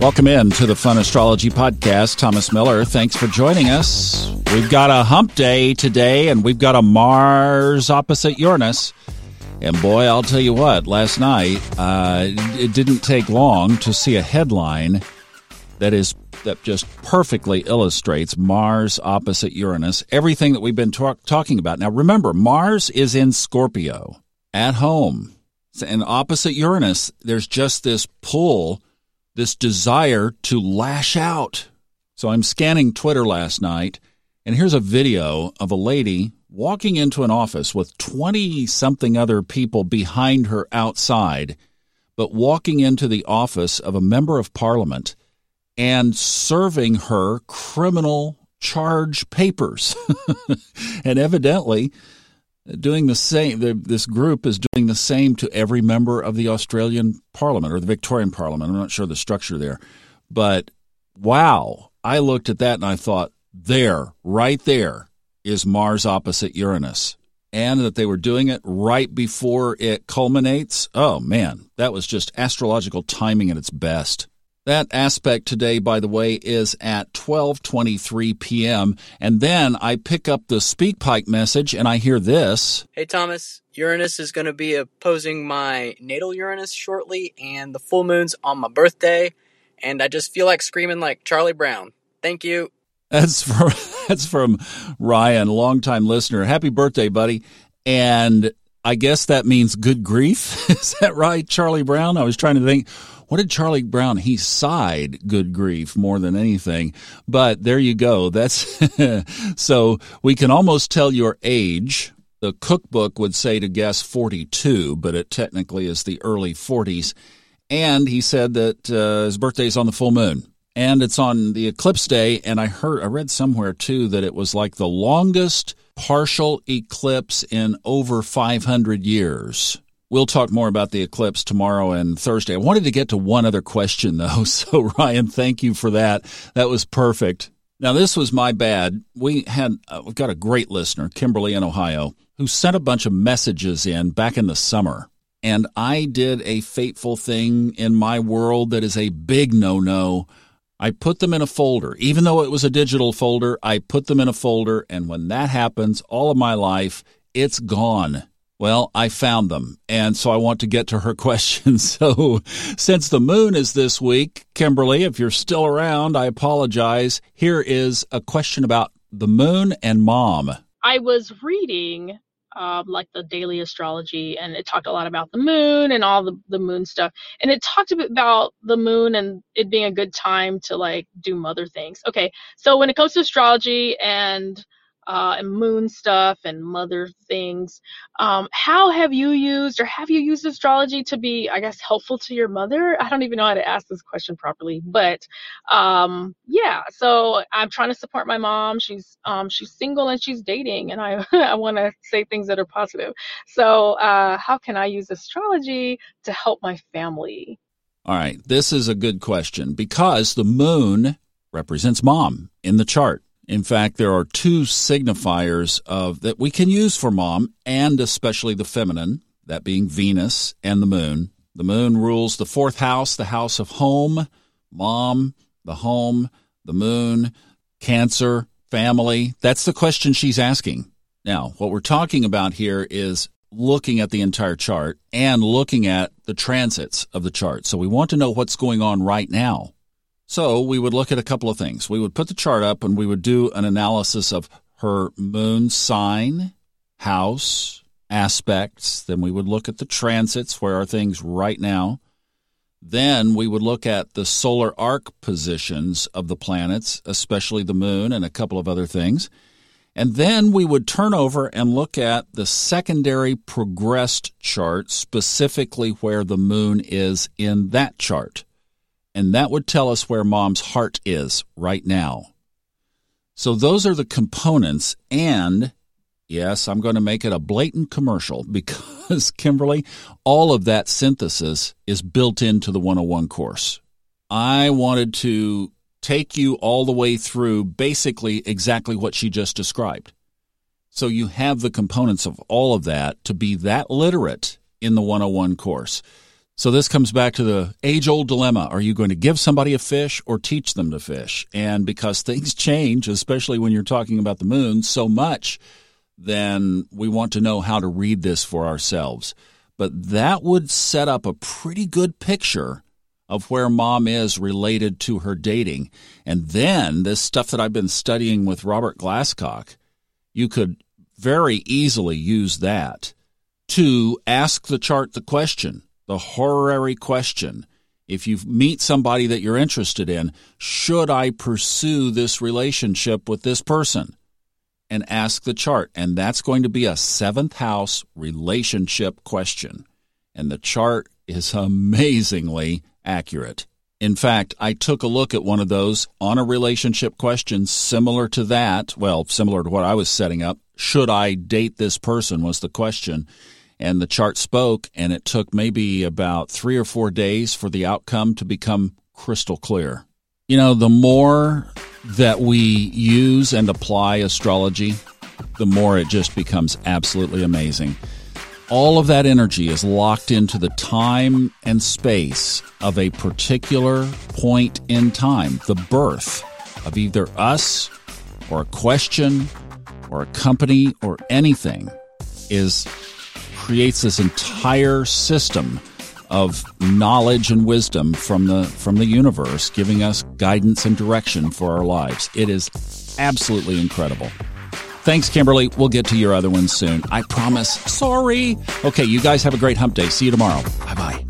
Welcome in to the Fun Astrology Podcast. Thomas Miller, thanks for joining us. We've got a hump day today, and we've got a Mars opposite Uranus. And boy, I'll tell you what, last night, uh, it didn't take long to see a headline that is that just perfectly illustrates Mars opposite Uranus, everything that we've been talk- talking about. Now, remember, Mars is in Scorpio at home. And opposite Uranus, there's just this pull this desire to lash out. So I'm scanning Twitter last night, and here's a video of a lady walking into an office with 20 something other people behind her outside, but walking into the office of a member of parliament and serving her criminal charge papers. and evidently, doing the same. this group is doing the same to every member of the Australian Parliament or the Victorian Parliament. I'm not sure the structure there, but wow! I looked at that and I thought, there, right there, is Mars opposite Uranus, and that they were doing it right before it culminates. Oh man, that was just astrological timing at its best. That aspect today, by the way, is at 12:23 p.m. And then I pick up the SpeakPipe message and I hear this. Hey Thomas, Uranus is going to be opposing my natal Uranus shortly and the full moon's on my birthday and I just feel like screaming like Charlie Brown. Thank you. That's from that's from Ryan, longtime listener. Happy birthday, buddy. And I guess that means good grief. is that right, Charlie Brown? I was trying to think what did Charlie Brown? He sighed good grief more than anything. But there you go. That's so we can almost tell your age. The cookbook would say to guess 42, but it technically is the early 40s. And he said that uh, his birthday is on the full moon and it's on the eclipse day and i heard i read somewhere too that it was like the longest partial eclipse in over 500 years We'll talk more about the eclipse tomorrow and Thursday. I wanted to get to one other question though. So Ryan, thank you for that. That was perfect. Now this was my bad. We had uh, we've got a great listener, Kimberly in Ohio, who sent a bunch of messages in back in the summer. And I did a fateful thing in my world that is a big no-no. I put them in a folder. Even though it was a digital folder, I put them in a folder and when that happens, all of my life, it's gone. Well, I found them. And so I want to get to her question. So since the moon is this week, Kimberly, if you're still around, I apologize. Here is a question about the moon and mom. I was reading um, like the daily astrology and it talked a lot about the moon and all the, the moon stuff. And it talked about the moon and it being a good time to like do mother things. Okay. So when it comes to astrology and uh, and moon stuff and mother things. Um, how have you used or have you used astrology to be, I guess, helpful to your mother? I don't even know how to ask this question properly, but um, yeah. So I'm trying to support my mom. She's um, she's single and she's dating, and I I want to say things that are positive. So uh, how can I use astrology to help my family? All right, this is a good question because the moon represents mom in the chart. In fact, there are two signifiers of that we can use for mom and especially the feminine, that being Venus and the moon. The moon rules the fourth house, the house of home, mom, the home, the moon, cancer, family. That's the question she's asking. Now, what we're talking about here is looking at the entire chart and looking at the transits of the chart. So we want to know what's going on right now. So we would look at a couple of things. We would put the chart up and we would do an analysis of her moon sign, house, aspects. Then we would look at the transits. Where are things right now? Then we would look at the solar arc positions of the planets, especially the moon and a couple of other things. And then we would turn over and look at the secondary progressed chart, specifically where the moon is in that chart and that would tell us where mom's heart is right now. So those are the components. And yes, I'm going to make it a blatant commercial because, Kimberly, all of that synthesis is built into the 101 course. I wanted to take you all the way through basically exactly what she just described. So you have the components of all of that to be that literate in the 101 course. So this comes back to the age old dilemma. Are you going to give somebody a fish or teach them to fish? And because things change, especially when you're talking about the moon so much, then we want to know how to read this for ourselves. But that would set up a pretty good picture of where mom is related to her dating. And then this stuff that I've been studying with Robert Glasscock, you could very easily use that to ask the chart the question the horary question. If you meet somebody that you're interested in, should I pursue this relationship with this person? And ask the chart. And that's going to be a seventh house relationship question. And the chart is amazingly accurate. In fact, I took a look at one of those on a relationship question similar to that. Well, similar to what I was setting up. Should I date this person was the question and the chart spoke, and it took maybe about three or four days for the outcome to become crystal clear. You know, the more that we use and apply astrology, the more it just becomes absolutely amazing. All of that energy is locked into the time and space of a particular point in time, the birth of either us or a question or a company or anything is creates this entire system of knowledge and wisdom from the from the universe giving us guidance and direction for our lives. It is absolutely incredible. Thanks, Kimberly. We'll get to your other ones soon. I promise. Sorry. Okay, you guys have a great hump day. See you tomorrow. Bye bye.